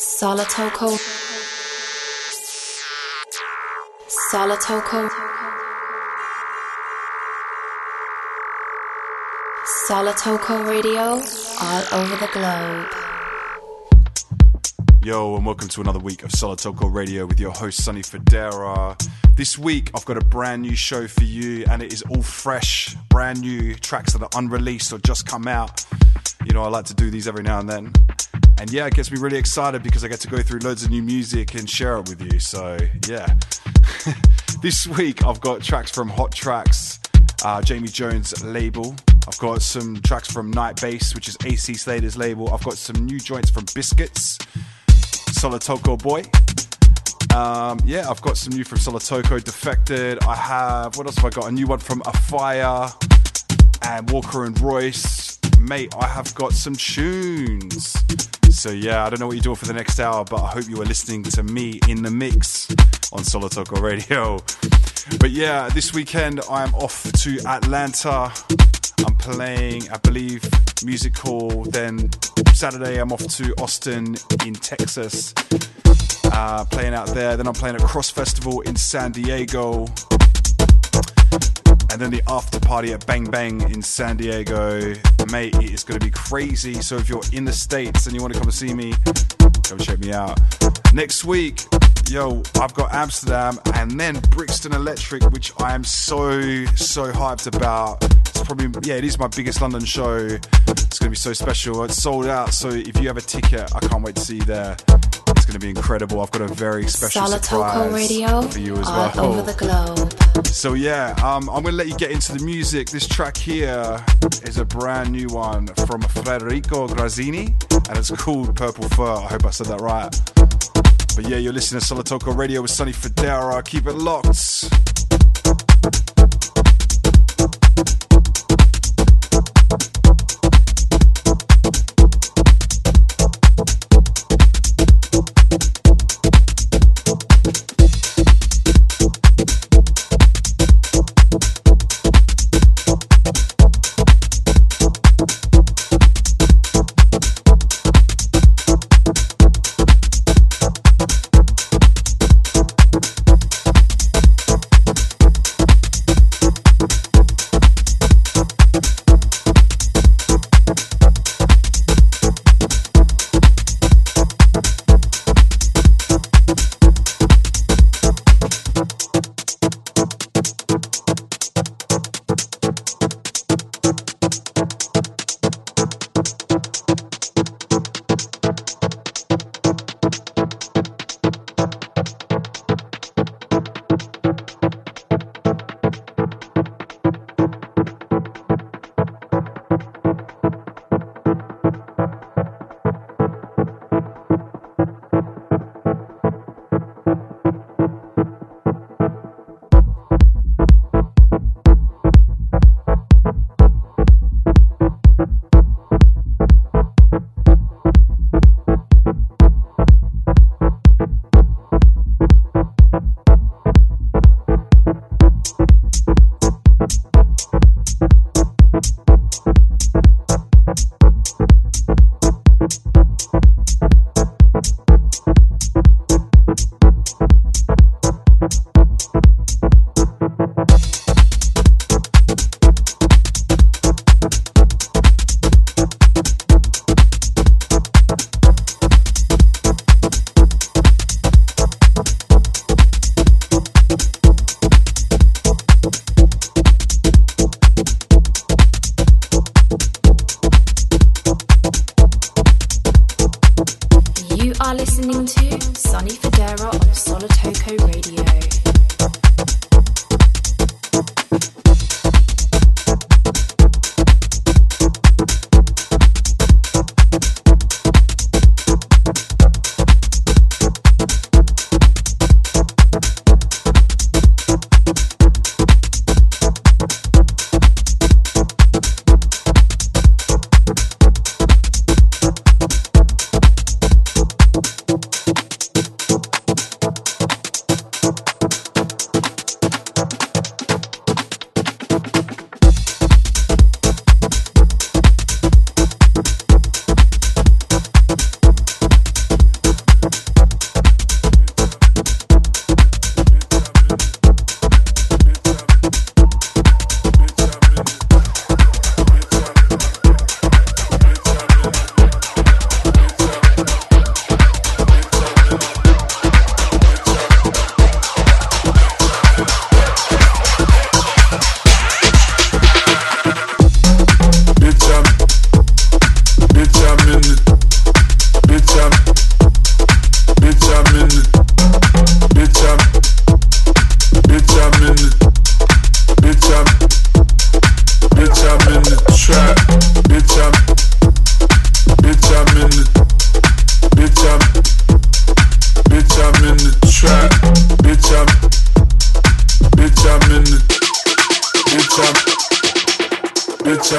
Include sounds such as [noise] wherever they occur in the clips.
Solotoko. Solotoko. Solotoko Radio all over the globe. Yo, and welcome to another week of Solotoko Radio with your host, Sonny Fodera. This week, I've got a brand new show for you, and it is all fresh, brand new tracks that are unreleased or just come out. You know, I like to do these every now and then. And yeah, it gets me really excited because I get to go through loads of new music and share it with you. So yeah. [laughs] this week, I've got tracks from Hot Tracks, uh, Jamie Jones' label. I've got some tracks from Night Bass, which is AC Slater's label. I've got some new joints from Biscits, Solotoko Boy. Um, yeah, I've got some new from Solotoko, Defected. I have, what else have I got? A new one from Afire and Walker and Royce. Mate, I have got some tunes. So yeah, I don't know what you're doing for the next hour, but I hope you are listening to me in the mix on Solotoko Radio. But yeah, this weekend I'm off to Atlanta. I'm playing, I believe, Music Hall. Then Saturday I'm off to Austin in Texas, uh, playing out there. Then I'm playing at CRSSD Festival in San Diego. And then the after party at Bang Bang in San Diego. Mate, it is going to be crazy. So if you're in the States and you want to come and see me, come check me out. Next week, yo, I've got Amsterdam and then Brixton Electric, which I am so, so hyped about. It's probably, yeah, it is my biggest London show. It's going to be so special. It's sold out. So if you have a ticket, I can't wait to see you there. Going to be incredible. I've got a very special surprise Radio for you as all well. over the globe. So yeah, um, I'm gonna let you get into the music. This track here is a brand new one from Federico Grazzini, and it's called Purple Fur. I hope I said that right. But yeah, you're listening to Solotoko Radio with Sonny Fodera. Keep it locked.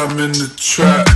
I'm in the trap.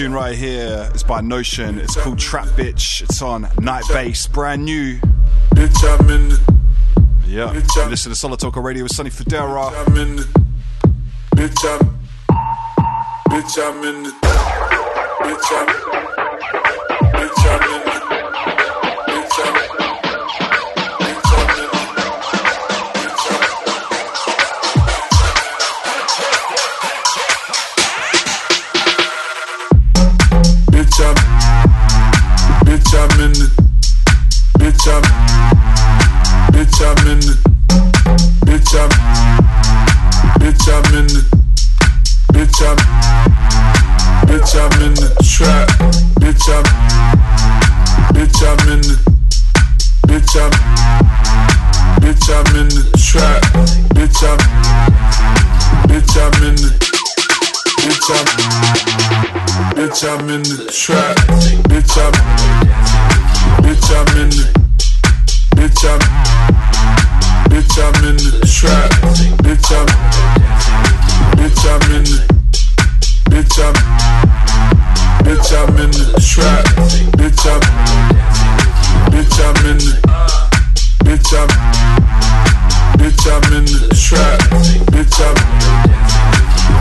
Tune right here is by Notion. It's called Trap Bitch. It's on Night Bass, brand new. Bitch, I'm in the. Yeah. You listen to Solotoko Radio with Sonny Fodera. I'm in the. Bitch, I'm. Bitch, I'm in the. Bitch, I'm. Bitch, I'm. Bitch, I'm in the. Bitch, I'm. Bitch, I'm in the trap. Bitch, I'm. Bitch, I'm in the. Bitch, I'm. Bitch, I'm in the trap. Bitch, I'm. Bitch, I'm in the. Bitch, I'm. Bitch, I'm in the trap. Bitch, I'm.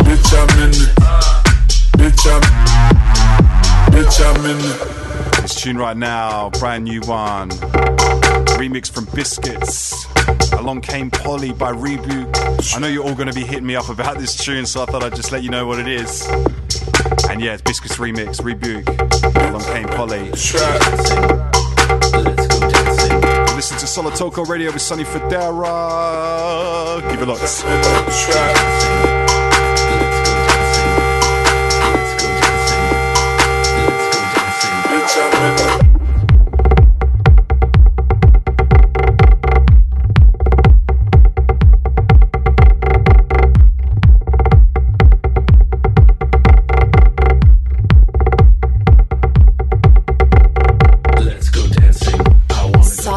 Bitch, I'm in the. Bitch, I'm. Bitch, I'm in. This tune right now, brand new one. Remix from Biscits. Along Came Polly by Reboot. I know you're all going to be hitting me up about this tune, so I thought I'd just let you know what it is. And yeah, it's Biscits Remix, Reboot. Along Came Polly. Listen to Solotoko Radio with Sonny Fodera. Give it lots.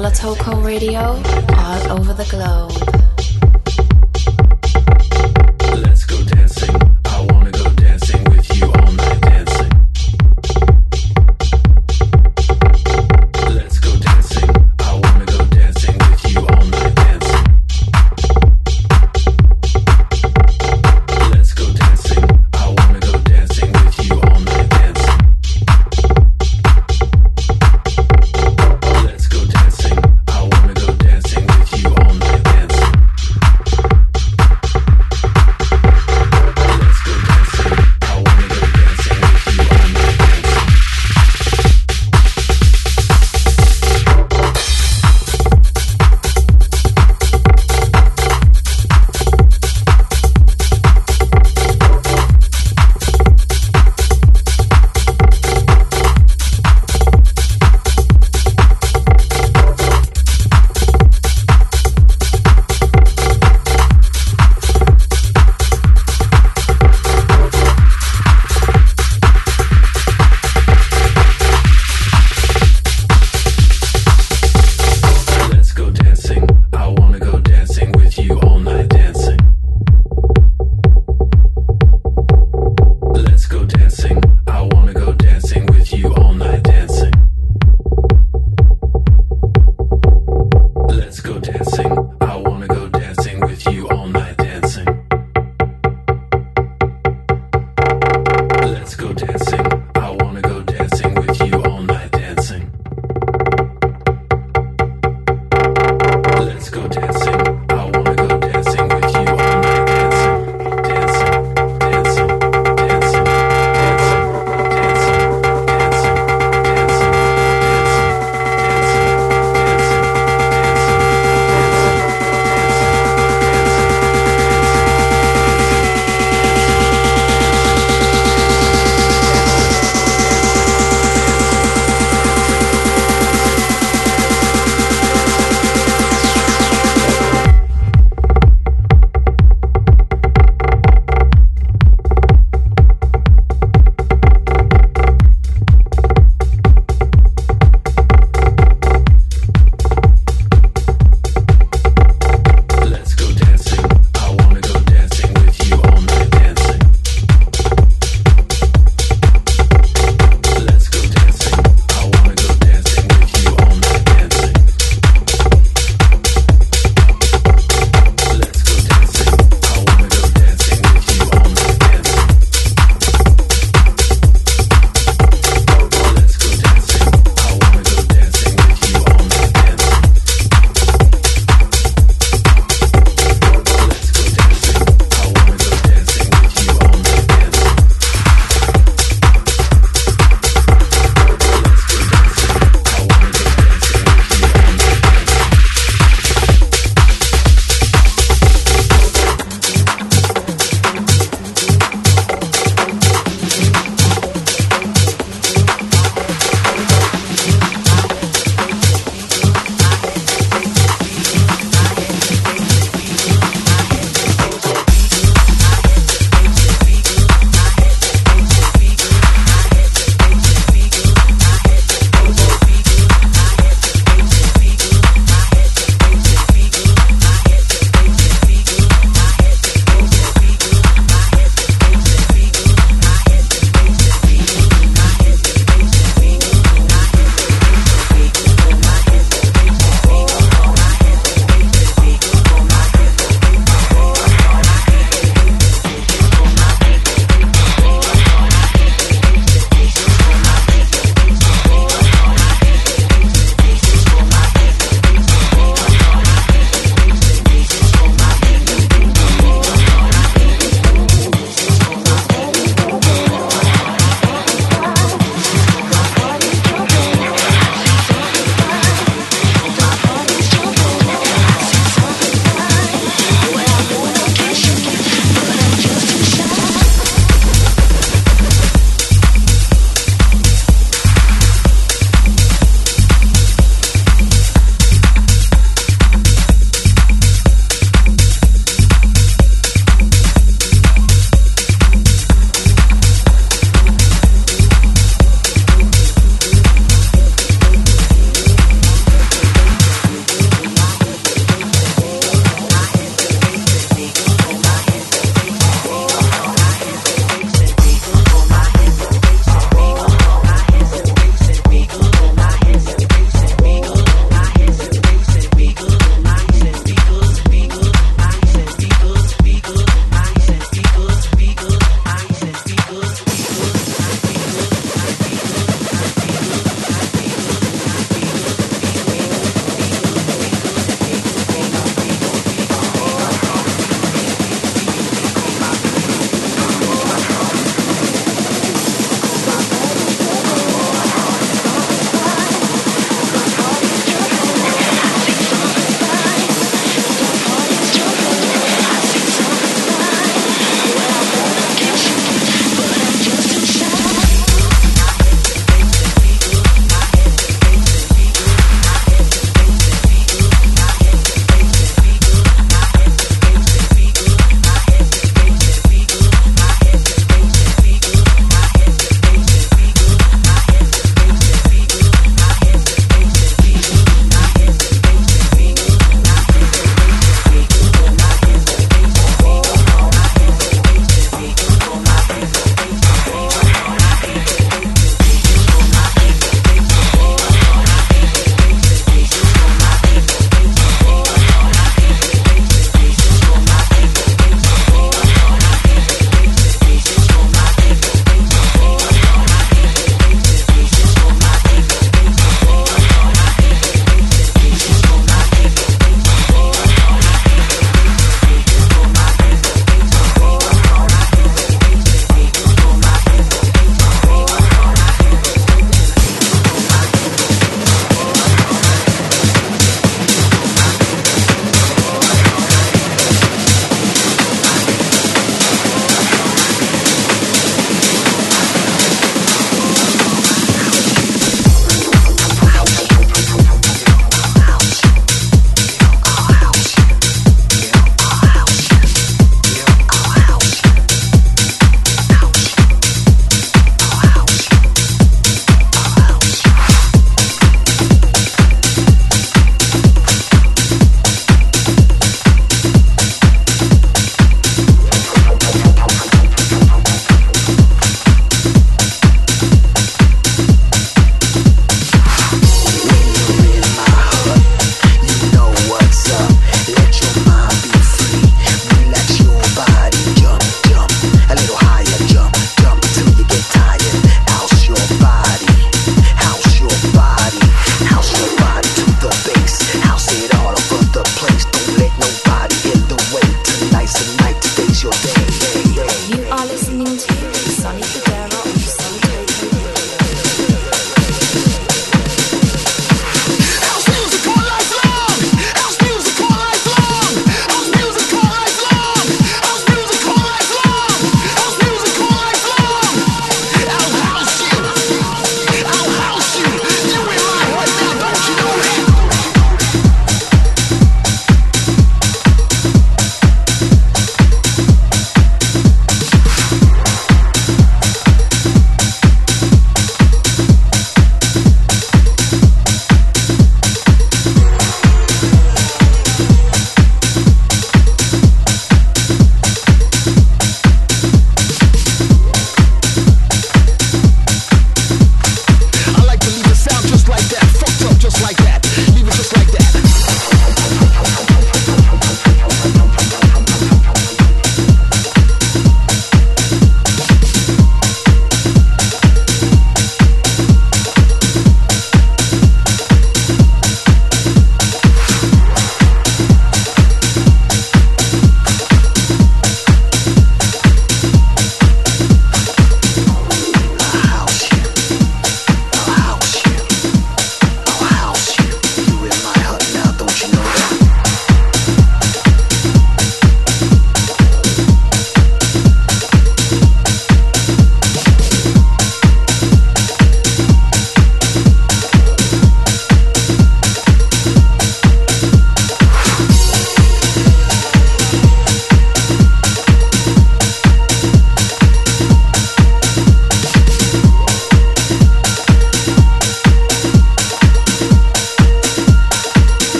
Solotoko Radio all over the globe.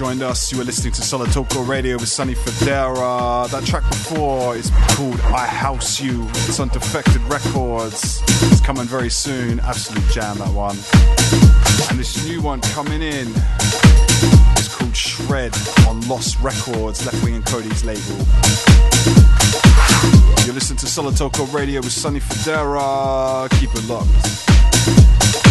Us. You were listening to Solid Radio with Sonny Fodera. That track before is called I House You. It's on Defected Records. It's coming very soon. Absolute jam, that one. And this new one coming in is called Shred on Lost Records, Left Wing and Kody's label. You're listening to Solid Radio with Sonny Fodera. Keep it locked.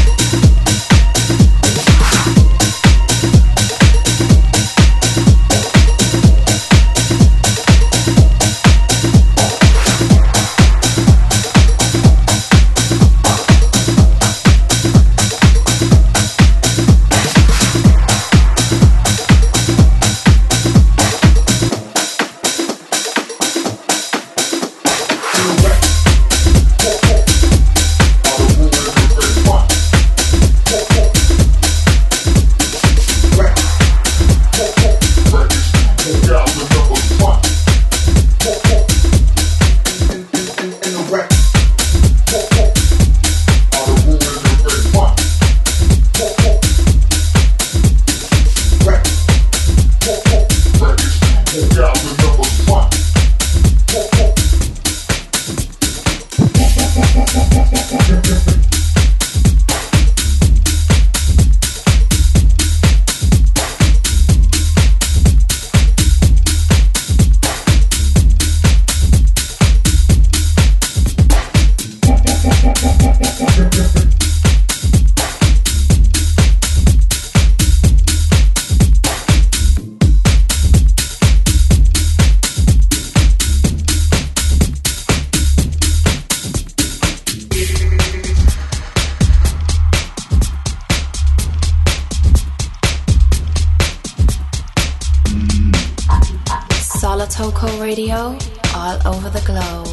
radio all over the globe.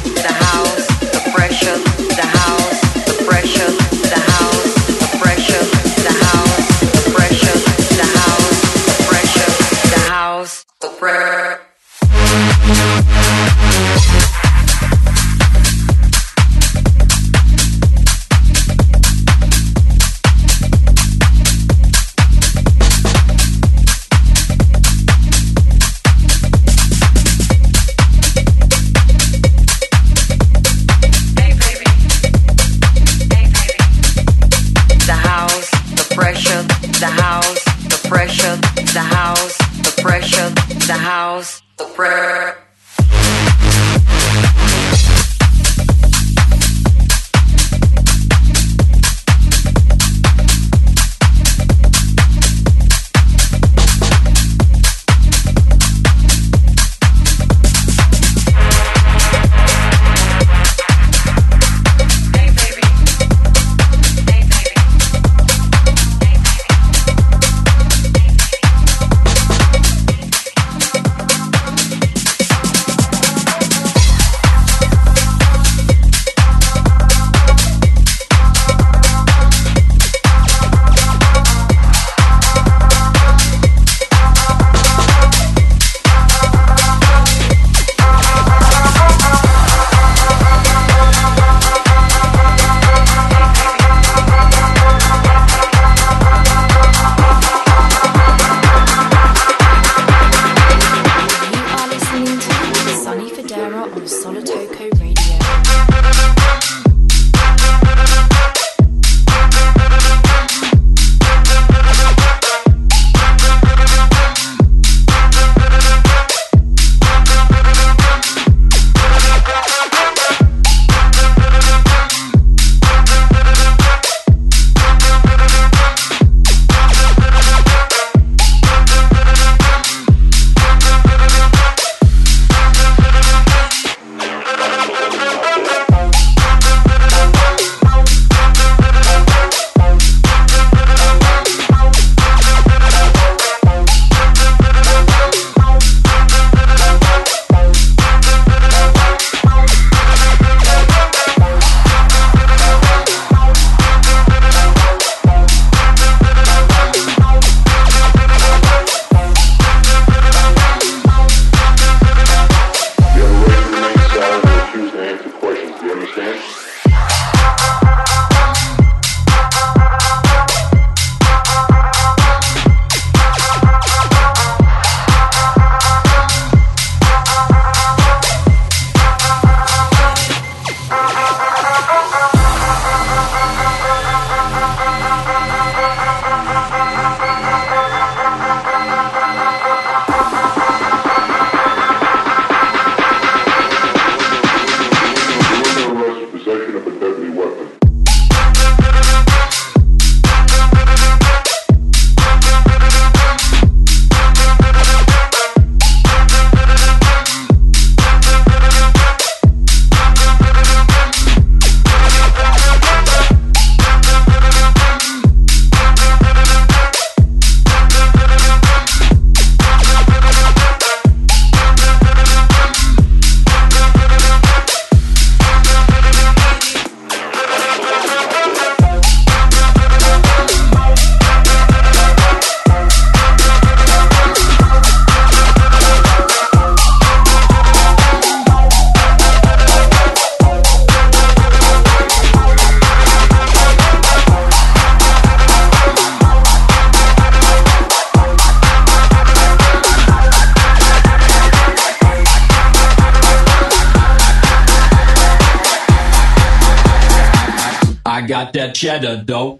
I got that cheddar dough.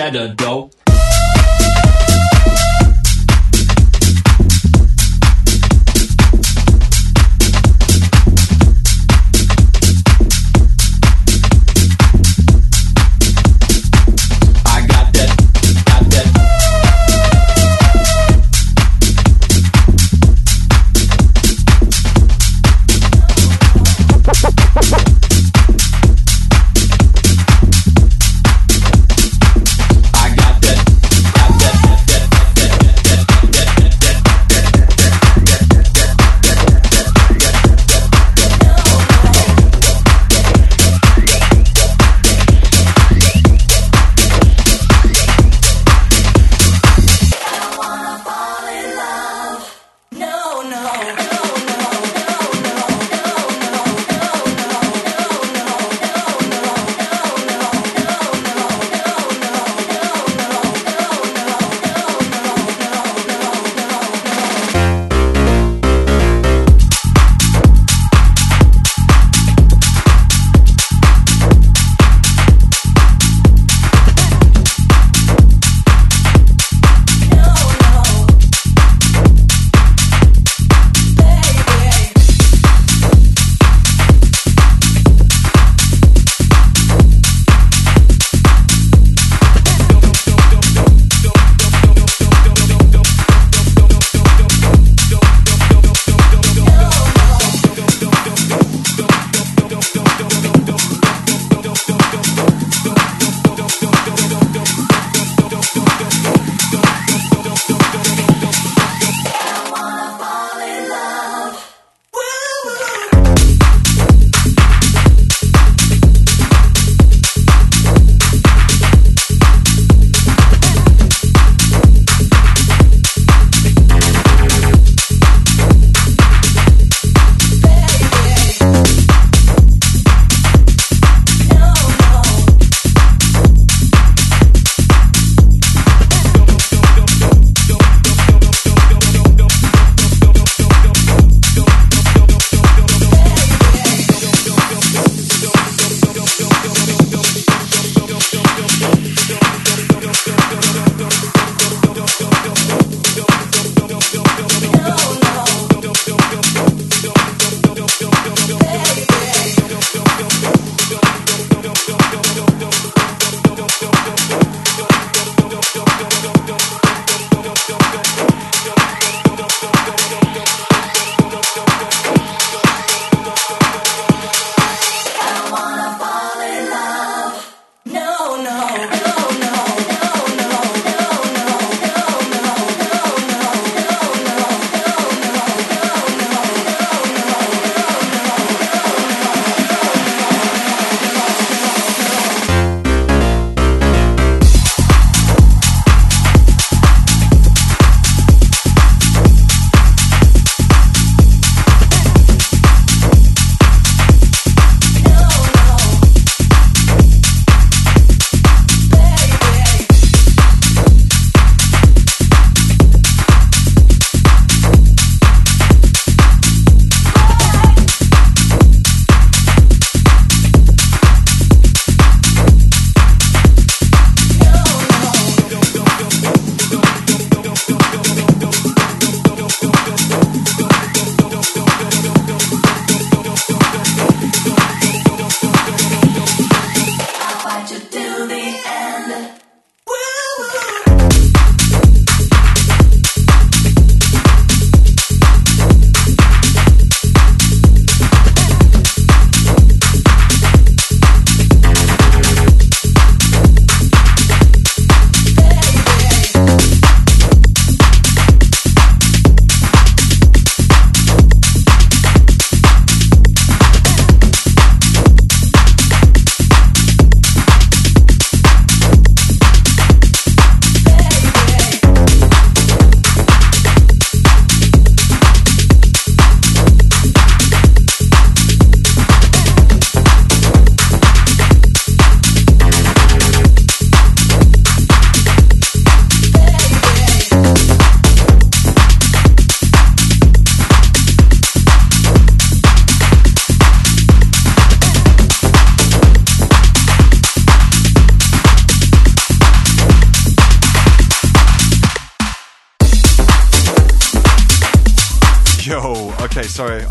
Cheddar.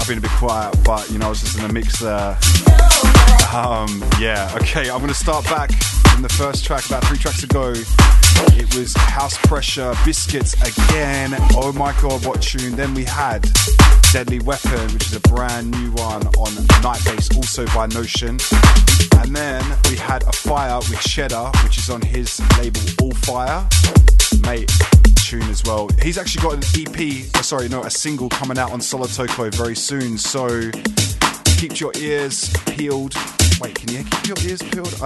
Been a bit quiet, but you know, I was just in a mix there. Um, yeah, okay, I'm gonna start back from the first track about three tracks ago. It was House Pressure, Biscits again. Oh my god, what tune. Then we had Deadly Weapon, which is a brand new one on Night Base, also by Notion. And then we had A Fire with Cheddar, which is on his label All Fire. Mate, tune as well. He's actually got an EP, oh, uh, sorry, no, a single coming out on Solotoko very soon. So keep your ears peeled. Wait, can you keep your ears peeled? [laughs]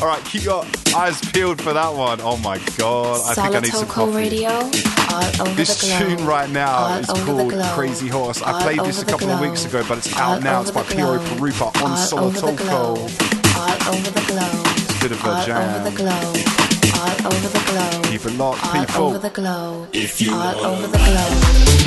All right, keep your eyes peeled for that one. Oh my god, I think I need some coffee. Radio, This tune right now is called. Crazy Horse. I played this a couple of weeks ago, but it's All out now. It's by Piero. Pirupa on All over the Solotoko. All over the globe. It's a bit of a all jam. Over the globe. All over the globe. Keep it locked, all people. over the globe. If you all wanna over the globe.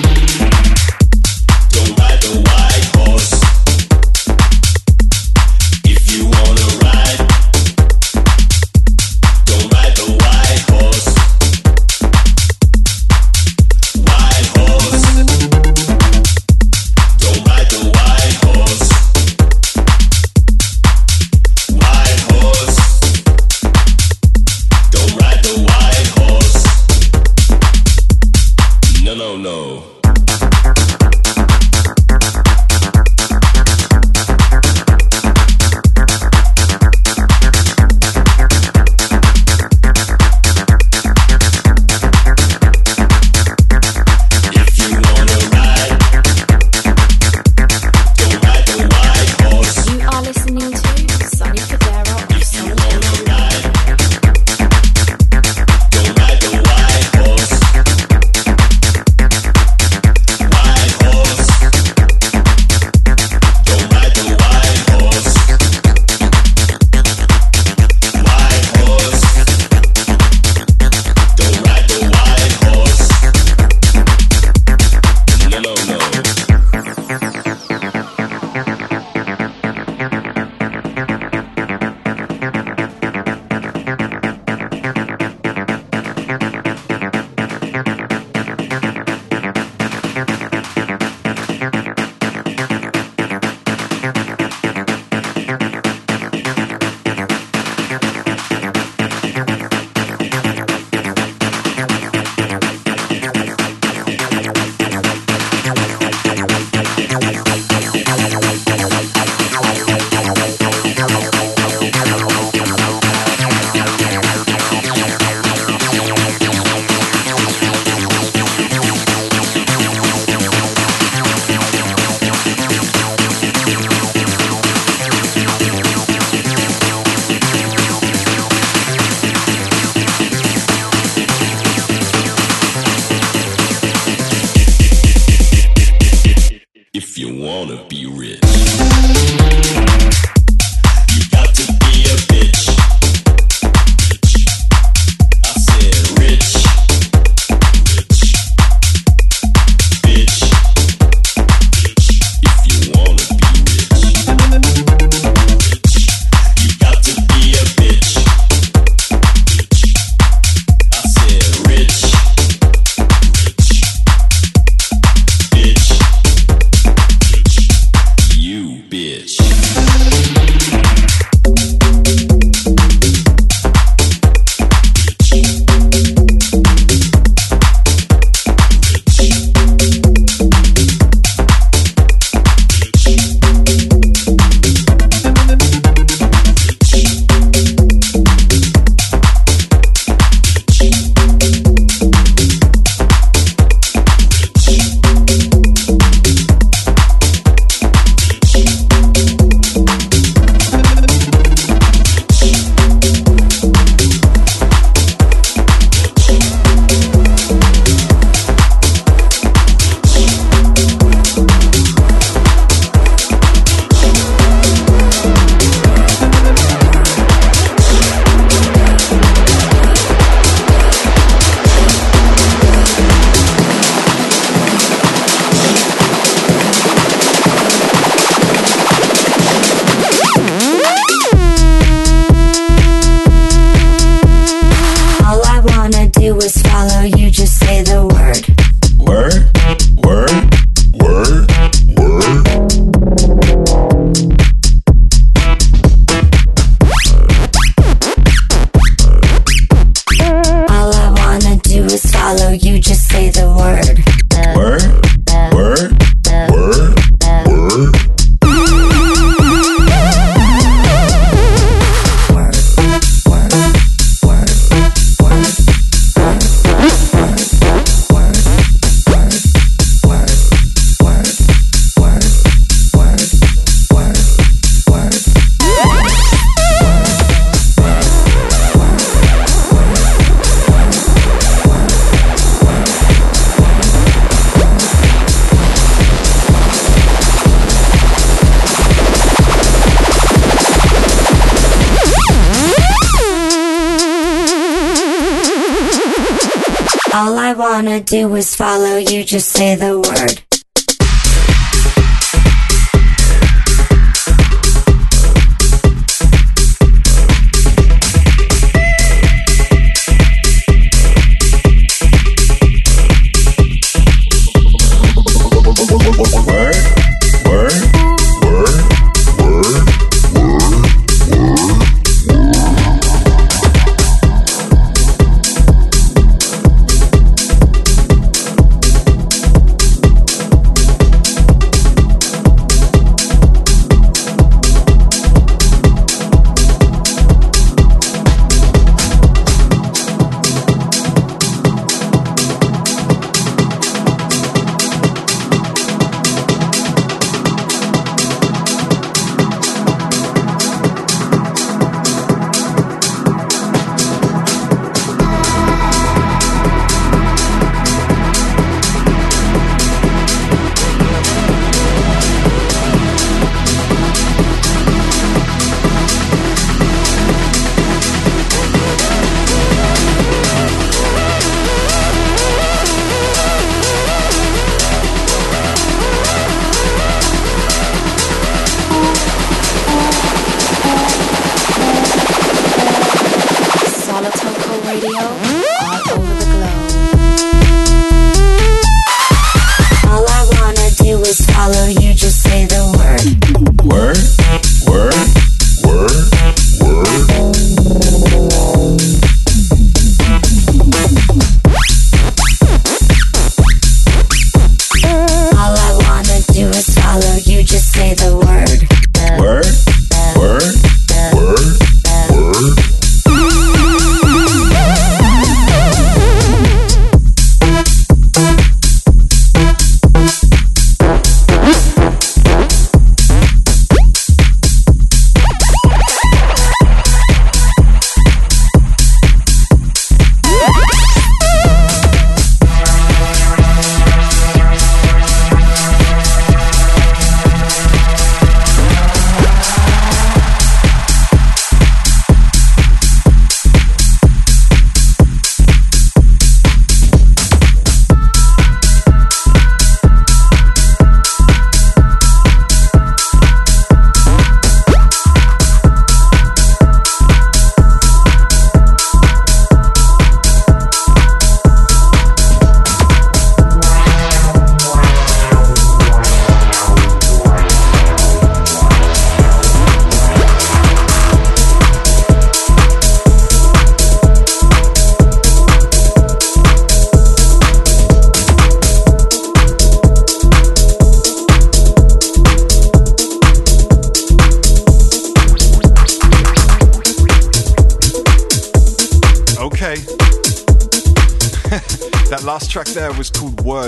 Just say the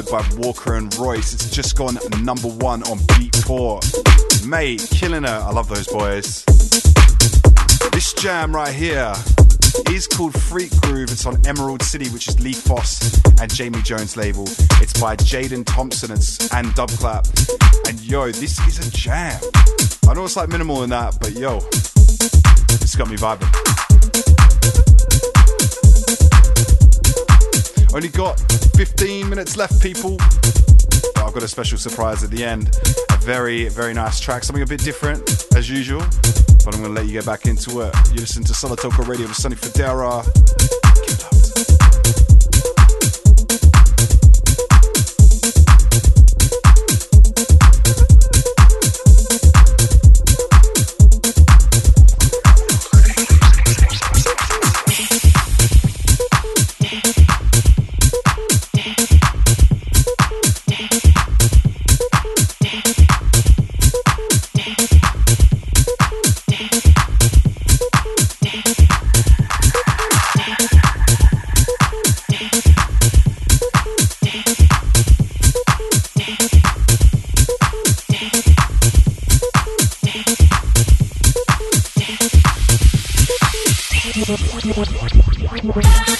By Walker and Royce. It's just gone number one on Beatport. Mate, killing it. I love those boys. This jam right here is called Freak Groove. It's on Emerald City, which is Lee Foss and Jamie Jones label. It's by Jaden Thompson and Dubclap. And yo, this is a jam. I know it's like minimal in that, but yo, it's got me vibing. Only got 15 minutes left, people. But I've got a special surprise at the end. A very, very nice track. Something a bit different, as usual. But I'm going to let you get back into it. You listen to Solotoko Radio with Sonny Fodera. Thank you.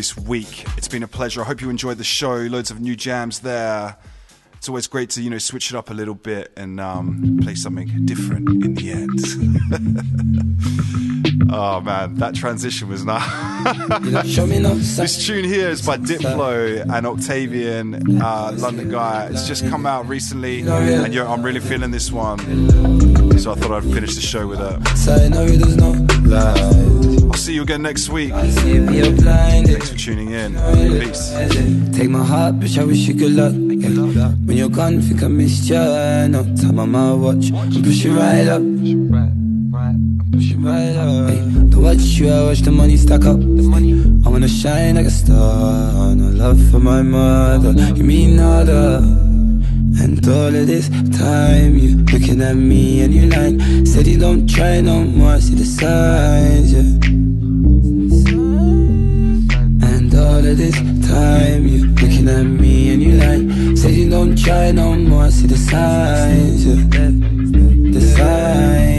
This week. It's been a pleasure. I hope you enjoyed the show. Loads of new jams there. It's always great to you know switch it up a little bit and um, play something different in the end. [laughs] oh man, that transition was nice. [laughs] this tune here is by Diplo and Octavian, uh, London guy. It's just come out recently, and I'm really feeling this one. So I thought I'd finish the show with it see you again next week. Thanks for tuning in. Peace. Take my heart, bitch, I wish you good luck. When you're gone, think I missed you. No time on my watch, I'm pushing right up. Pushing right up. Hey, watch you, I watch the money stack up. I wanna shine like a star. No love for my mother, you mean nada. And all of this time you looking at me and you lying Said you don't try no more, see the signs, yeah all of this time. You looking at me and you like Said you don't try no more. See the signs, yeah. The signs,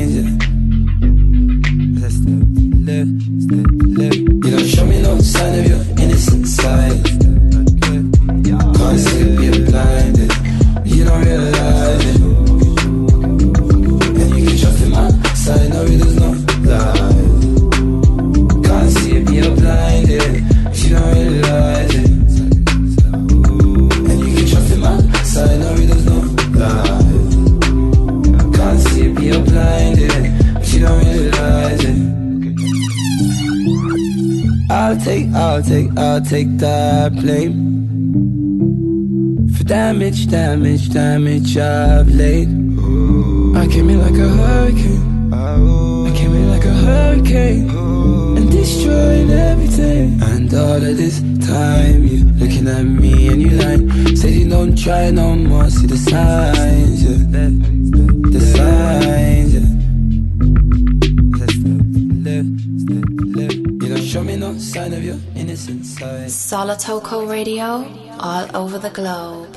I'll take that blame For damage, damage, damage I've laid I came in like a hurricane I came in like a hurricane And destroying everything. And all of this time, you looking at me and you like, said you don't try no more. See the signs, yeah. The signs, yeah. You don't show me no sign of your Solotoko Radio, all over the globe.